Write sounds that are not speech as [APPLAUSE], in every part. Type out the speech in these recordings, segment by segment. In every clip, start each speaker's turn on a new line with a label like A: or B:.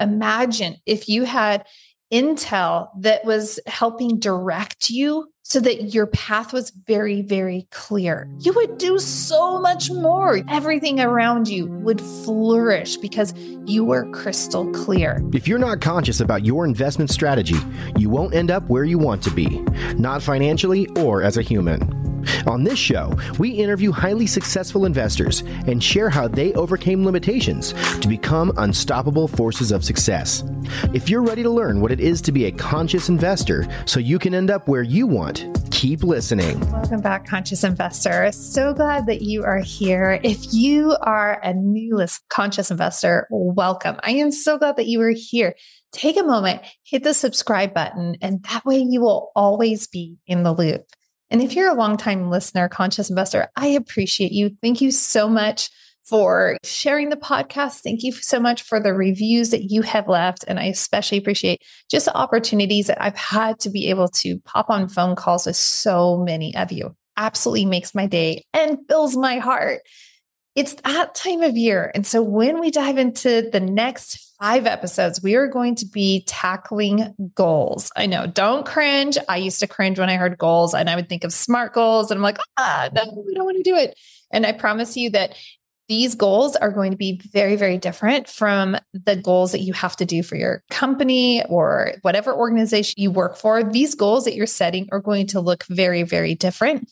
A: imagine if you had intel that was helping direct you so that your path was very, very clear. You would do so much more. Everything around you would flourish because you were crystal clear.
B: If you're not conscious about your investment strategy, you won't end up where you want to be, not financially or as a human. On this show, we interview highly successful investors and share how they overcame limitations to become unstoppable forces of success. If you're ready to learn what it is to be a conscious investor so you can end up where you want, keep listening.
A: Welcome back, Conscious Investor. So glad that you are here. If you are a new conscious investor, welcome. I am so glad that you are here. Take a moment, hit the subscribe button, and that way you will always be in the loop. And if you're a longtime listener, conscious investor, I appreciate you. Thank you so much for sharing the podcast. Thank you so much for the reviews that you have left. And I especially appreciate just the opportunities that I've had to be able to pop on phone calls with so many of you. Absolutely makes my day and fills my heart. It's that time of year. And so when we dive into the next five episodes, we are going to be tackling goals. I know, don't cringe. I used to cringe when I heard goals and I would think of SMART goals. And I'm like, ah, no, we don't want to do it. And I promise you that these goals are going to be very, very different from the goals that you have to do for your company or whatever organization you work for. These goals that you're setting are going to look very, very different.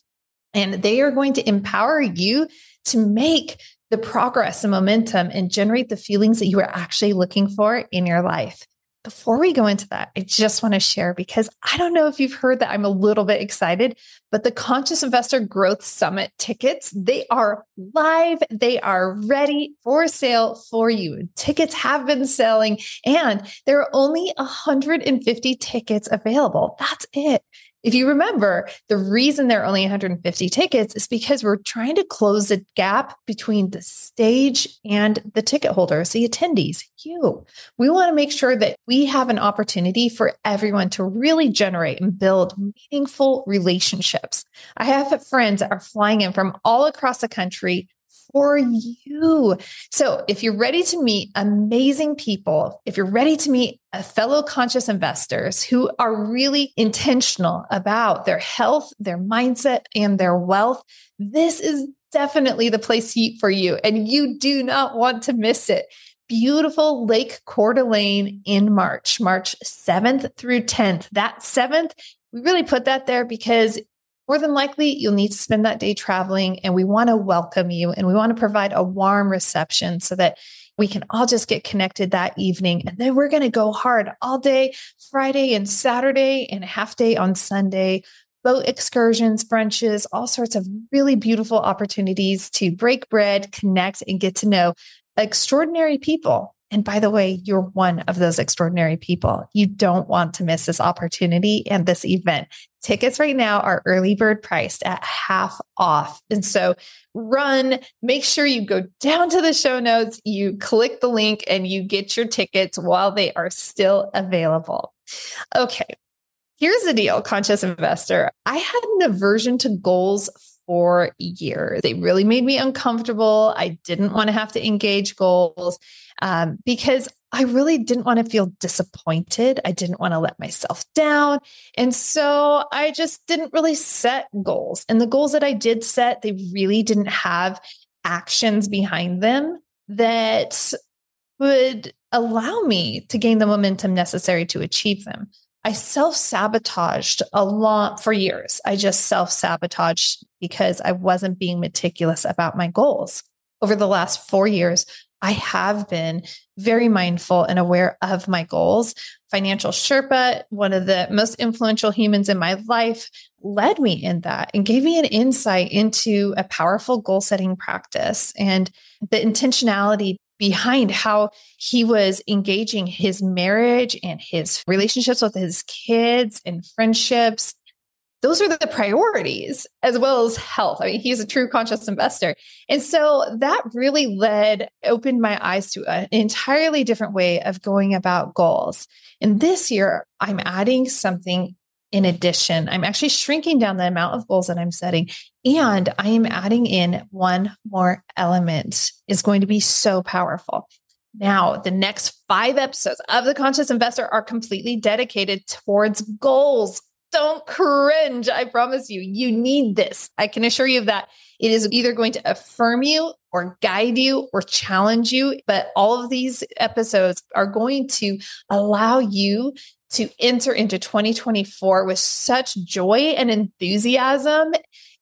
A: And they are going to empower you to make the progress and momentum and generate the feelings that you are actually looking for in your life. Before we go into that, I just want to share because I don't know if you've heard that I'm a little bit excited, but the Conscious Investor Growth Summit tickets, they are live. They are ready for sale for you. Tickets have been selling and there are only 150 tickets available. That's it. If you remember, the reason there are only 150 tickets is because we're trying to close the gap between the stage and the ticket holders, the attendees, you. We want to make sure that we have an opportunity for everyone to really generate and build meaningful relationships. I have friends that are flying in from all across the country for you. So if you're ready to meet amazing people, if you're ready to meet a fellow conscious investors who are really intentional about their health, their mindset, and their wealth, this is definitely the place for you. And you do not want to miss it. Beautiful Lake Coeur d'Alene in March, March 7th through 10th. That 7th, we really put that there because more than likely you'll need to spend that day traveling and we want to welcome you and we want to provide a warm reception so that we can all just get connected that evening. And then we're going to go hard all day, Friday and Saturday, and a half day on Sunday. Boat excursions, brunches, all sorts of really beautiful opportunities to break bread, connect, and get to know extraordinary people and by the way, you're one of those extraordinary people. You don't want to miss this opportunity and this event. Tickets right now are early bird priced at half off. And so run, make sure you go down to the show notes, you click the link, and you get your tickets while they are still available. Okay. Here's the deal, conscious investor. I had an aversion to goals for years. They really made me uncomfortable. I didn't want to have to engage goals um, because I really didn't want to feel disappointed. I didn't want to let myself down. And so I just didn't really set goals. And the goals that I did set, they really didn't have actions behind them that would allow me to gain the momentum necessary to achieve them. I self sabotaged a lot for years. I just self sabotaged because I wasn't being meticulous about my goals. Over the last four years, I have been very mindful and aware of my goals. Financial Sherpa, one of the most influential humans in my life, led me in that and gave me an insight into a powerful goal setting practice and the intentionality behind how he was engaging his marriage and his relationships with his kids and friendships those are the priorities as well as health. I mean, he's a true conscious investor. And so that really led, opened my eyes to an entirely different way of going about goals. And this year, I'm adding something in addition. I'm actually shrinking down the amount of goals that I'm setting. And I am adding in one more element is going to be so powerful. Now, the next five episodes of The Conscious Investor are completely dedicated towards goals. Don't cringe. I promise you, you need this. I can assure you of that. It is either going to affirm you or guide you or challenge you, but all of these episodes are going to allow you to enter into 2024 with such joy and enthusiasm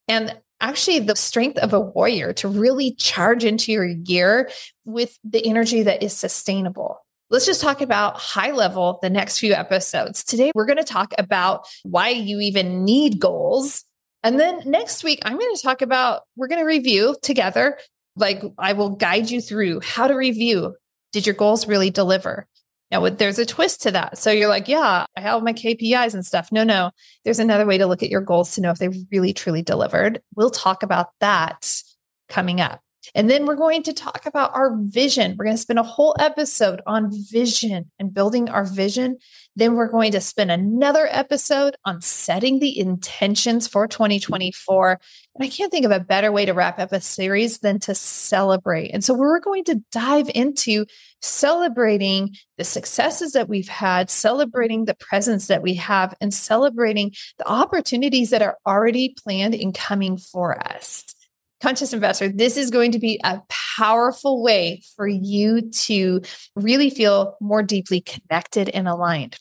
A: and actually the strength of a warrior to really charge into your year with the energy that is sustainable. Let's just talk about high level the next few episodes. Today, we're going to talk about why you even need goals. And then next week, I'm going to talk about, we're going to review together. Like I will guide you through how to review. Did your goals really deliver? Now, there's a twist to that. So you're like, yeah, I have my KPIs and stuff. No, no, there's another way to look at your goals to know if they really, truly delivered. We'll talk about that coming up. And then we're going to talk about our vision. We're going to spend a whole episode on vision and building our vision. Then we're going to spend another episode on setting the intentions for 2024. And I can't think of a better way to wrap up a series than to celebrate. And so we're going to dive into celebrating the successes that we've had, celebrating the presence that we have, and celebrating the opportunities that are already planned and coming for us conscious investor, this is going to be a powerful way for you to really feel more deeply connected and aligned.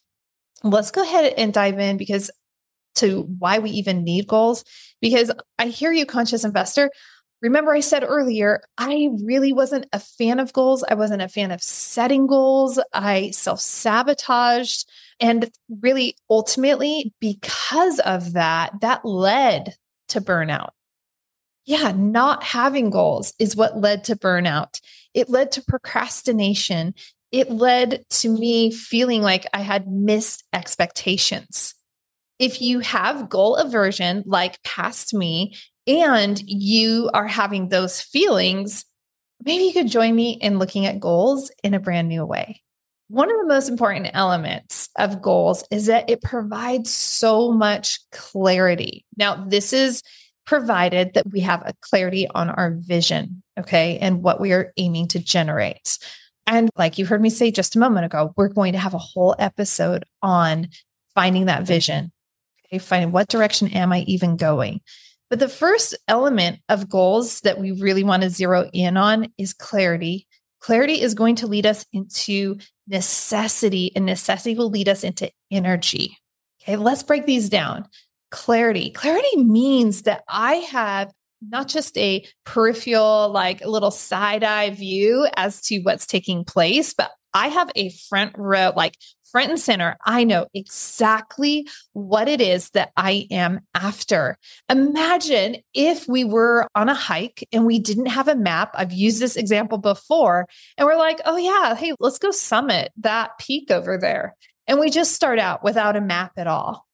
A: Let's go ahead and dive in because to why we even need goals. Because I hear you, conscious investor. Remember, I said earlier, I really wasn't a fan of goals. I wasn't a fan of setting goals. I self sabotaged. And really, ultimately, because of that, that led to burnout yeah, not having goals is what led to burnout. It led to procrastination. It led to me feeling like I had missed expectations. If you have goal aversion, like past me, and you are having those feelings, maybe you could join me in looking at goals in a brand new way. One of the most important elements of goals is that it provides so much clarity. Now, this is provided that we have a clarity on our vision, okay, and what we are aiming to generate. And like you heard me say just a moment ago, we're going to have a whole episode on finding that vision, okay, finding what direction am I even going. But the first element of goals that we really want to zero in on is clarity. Clarity is going to lead us into necessity, and necessity will lead us into energy. Okay, let's break these down clarity. Clarity means that I have not just a peripheral, like a little side eye view as to what's taking place, but I have a front row, like front and center. I know exactly what it is that I am after. Imagine if we were on a hike and we didn't have a map. I've used this example before, and we're like, oh, yeah, hey, let's go summit that peak over there. And we just start out without a map at all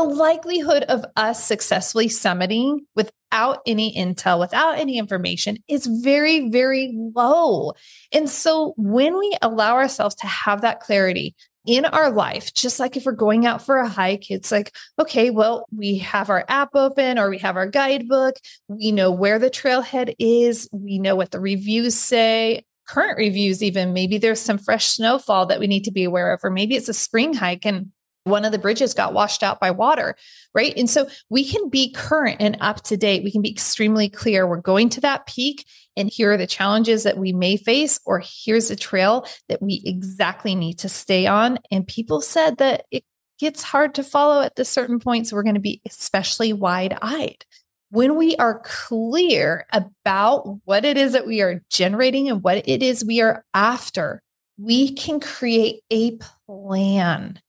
A: the likelihood of us successfully summiting without any intel, without any information is very, very low. And so when we allow ourselves to have that clarity, in our life, just like if we're going out for a hike, it's like, okay, well, we have our app open or we have our guidebook. We know where the trailhead is. We know what the reviews say, current reviews, even. Maybe there's some fresh snowfall that we need to be aware of, or maybe it's a spring hike and one of the bridges got washed out by water, right? And so we can be current and up to date. We can be extremely clear. We're going to that peak, and here are the challenges that we may face, or here's the trail that we exactly need to stay on. And people said that it gets hard to follow at this certain point. So we're going to be especially wide eyed. When we are clear about what it is that we are generating and what it is we are after, we can create a plan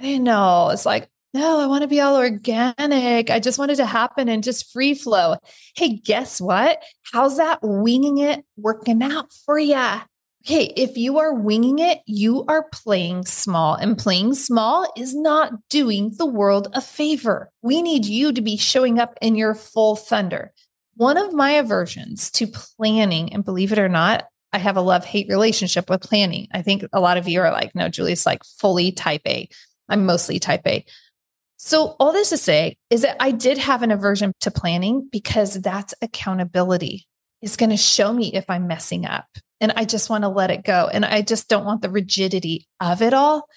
A: I know. It's like, no, I want to be all organic. I just want it to happen and just free flow. Hey, guess what? How's that winging it working out for you? Okay, if you are winging it, you are playing small, and playing small is not doing the world a favor. We need you to be showing up in your full thunder. One of my aversions to planning, and believe it or not, I have a love hate relationship with planning. I think a lot of you are like, no, Julie's like fully type A. I'm mostly type A. So, all this to say is that I did have an aversion to planning because that's accountability. is going to show me if I'm messing up. And I just want to let it go. And I just don't want the rigidity of it all.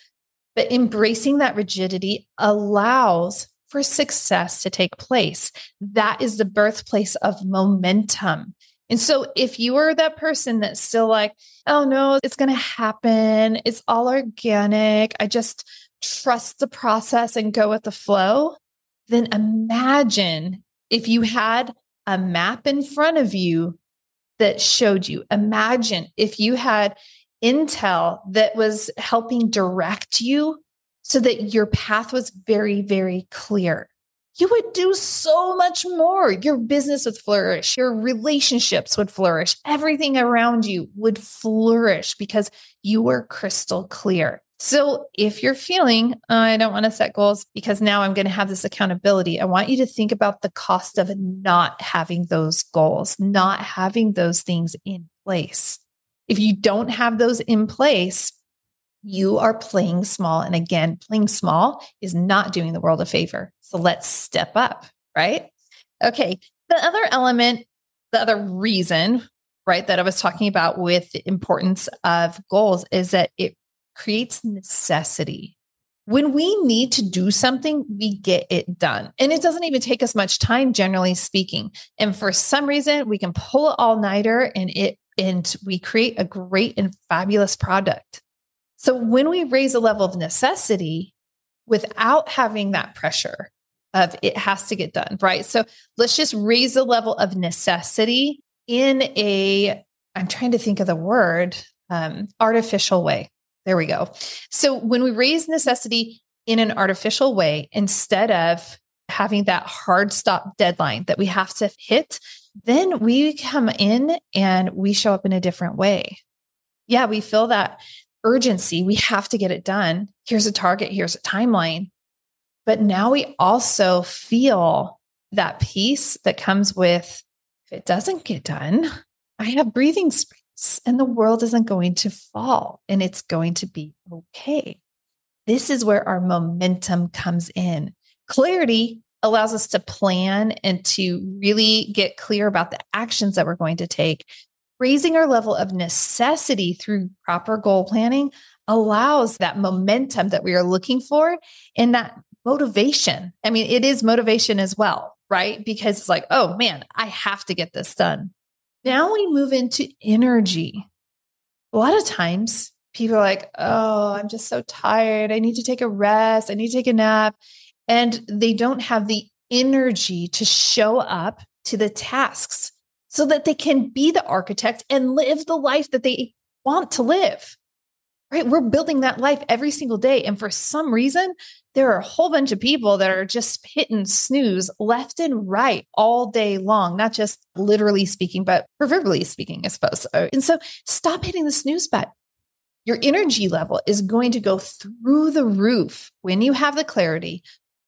A: But embracing that rigidity allows for success to take place. That is the birthplace of momentum. And so if you are that person that's still like, oh no, it's going to happen, it's all organic, I just trust the process and go with the flow, then imagine if you had a map in front of you that showed you. Imagine if you had intel that was helping direct you so that your path was very, very clear. You would do so much more. Your business would flourish. Your relationships would flourish. Everything around you would flourish because you were crystal clear. So if you're feeling, I don't want to set goals because now I'm going to have this accountability, I want you to think about the cost of not having those goals, not having those things in place. If you don't have those in place, you are playing small. And again, playing small is not doing the world a favor. So let's step up, right? Okay. The other element, the other reason, right, that I was talking about with the importance of goals is that it creates necessity. When we need to do something, we get it done. And it doesn't even take us much time, generally speaking. And for some reason, we can pull it all nighter and it and we create a great and fabulous product. So when we raise a level of necessity without having that pressure of it has to get done, right? So let's just raise the level of necessity in a, I'm trying to think of the word, um, artificial way. There we go. So when we raise necessity in an artificial way, instead of having that hard stop deadline that we have to hit, then we come in and we show up in a different way. Yeah, we feel that urgency. We have to get it done. Here's a target, here's a timeline. But now we also feel that peace that comes with if it doesn't get done, I have breathing space and the world isn't going to fall and it's going to be okay. This is where our momentum comes in. Clarity allows us to plan and to really get clear about the actions that we're going to take. Raising our level of necessity through proper goal planning allows that momentum that we are looking for and that motivation. I mean, it is motivation as well, right? Because it's like, oh man, I have to get this done. Now we move into energy. A lot of times people are like, oh, I'm just so tired. I need to take a rest. I need to take a nap. And they don't have the energy to show up to the tasks so that they can be the architect and live the life that they want to live. Right? We're building that life every single day. And for some reason, there are a whole bunch of people that are just hitting snooze left and right all day long, not just literally speaking, but proverbially speaking, I suppose. Uh, and so stop hitting the snooze button. Your energy level is going to go through the roof when you have the clarity,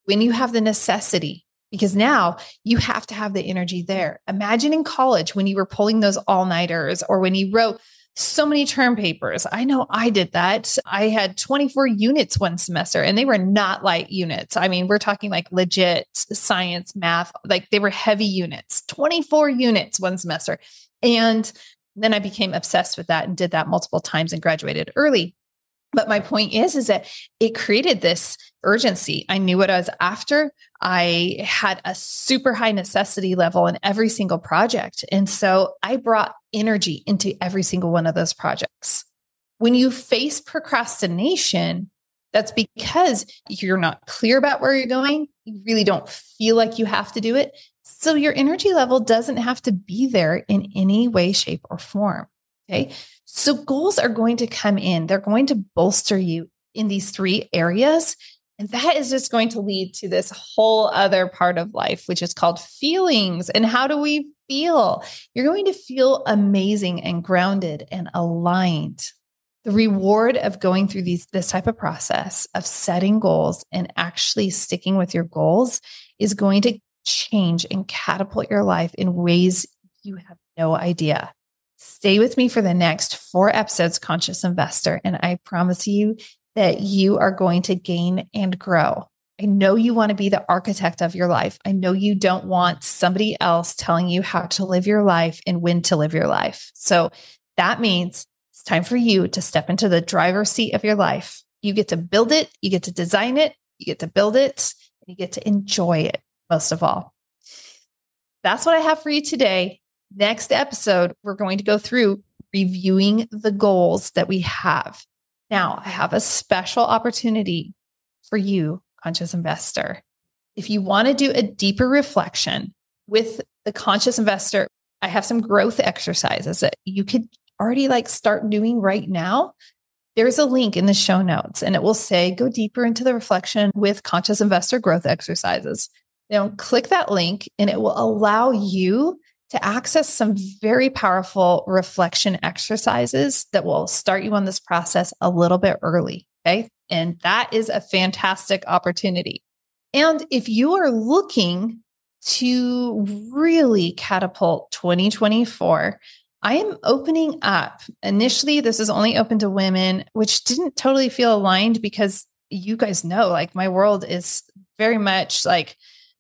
A: when you have the necessity, because now you have to have the energy there. Imagine in college when you were pulling those all nighters or when you wrote so many term papers. I know I did that. I had 24 units one semester and they were not light units. I mean, we're talking like legit science, math, like they were heavy units, 24 units one semester. And then I became obsessed with that and did that multiple times and graduated early. But my point is, is that it created this urgency. I knew what I was after. I had a super high necessity level in every single project. And so I brought energy into every single one of those projects. When you face procrastination, that's because you're not clear about where you're going. You really don't feel like you have to do it. So your energy level doesn't have to be there in any way, shape, or form. Okay. So goals are going to come in, they're going to bolster you in these three areas. And that is just going to lead to this whole other part of life, which is called feelings. And how do we feel? You're going to feel amazing and grounded and aligned. The reward of going through these this type of process of setting goals and actually sticking with your goals is going to change and catapult your life in ways you have no idea. Stay with me for the next four episodes, Conscious Investor, and I promise you that you are going to gain and grow. I know you want to be the architect of your life. I know you don't want somebody else telling you how to live your life and when to live your life. So that means it's time for you to step into the driver's seat of your life. You get to build it, you get to design it, you get to build it, and you get to enjoy it most of all. That's what I have for you today. Next episode, we're going to go through reviewing the goals that we have. Now, I have a special opportunity for you, conscious investor. If you want to do a deeper reflection with the conscious investor, I have some growth exercises that you could already like start doing right now. There's a link in the show notes and it will say go deeper into the reflection with conscious investor growth exercises. Now click that link and it will allow you to access some very powerful reflection exercises that will start you on this process a little bit early. Okay. And that is a fantastic opportunity. And if you are looking to really catapult 2024, I am opening up. Initially, this is only open to women, which didn't totally feel aligned because you guys know, like, my world is very much like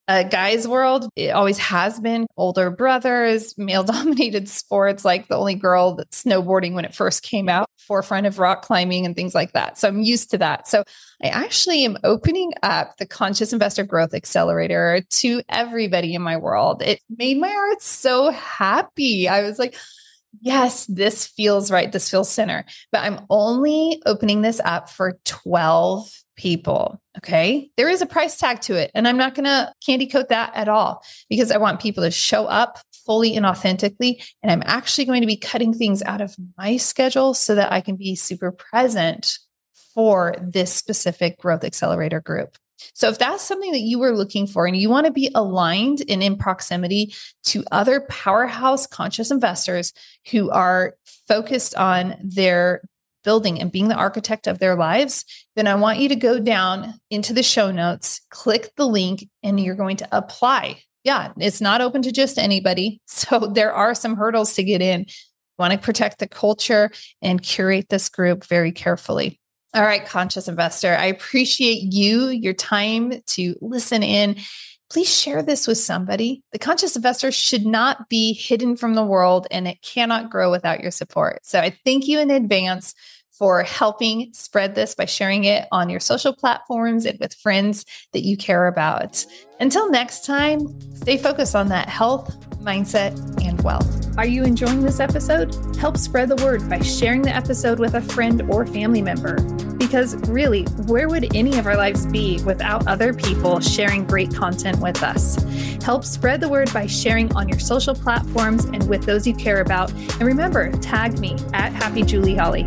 A: a guy's world. It always has been older brothers, male [LAUGHS] dominated sports, like the only girl that snowboarding when it first came out, forefront of rock climbing and things like that. So I'm used to that. So I actually am opening up the Conscious Investor Growth Accelerator to everybody in my world. It made my heart so happy. I was like, yes, this feels right. This feels center. But I'm only opening this up for 12 people. Okay. There is a price tag to it. And I'm not going to candy coat that at all because I want people to show up fully and authentically. And I'm actually going to be cutting things out of my schedule so that I can be super present for this specific growth accelerator group. So if that's something that you were looking for and you want to be aligned and in proximity to other powerhouse conscious investors who are focused on their building and being the architect of their lives, then I want you to go down into the show notes, click the link, and you're going to apply. Yeah, it's not open to just anybody. [LAUGHS] So there are some hurdles to get in. want to protect the culture and curate this group very carefully. All right, conscious investor, I appreciate you, your time to listen in. Please share this with somebody. The conscious investor should not be hidden from the world and it cannot grow without your support. So I thank you in advance for helping spread this by sharing it on your social platforms and with friends that you care about. Until next time, stay focused on that health, mindset, and wealth. Are you enjoying this episode? Help spread the word by sharing the episode with a friend or family member. Because really, where would any of our lives be without other people sharing great content with us? Help spread the word by sharing on your social platforms and with those you care about. And remember, tag me at Happy Julie Holly.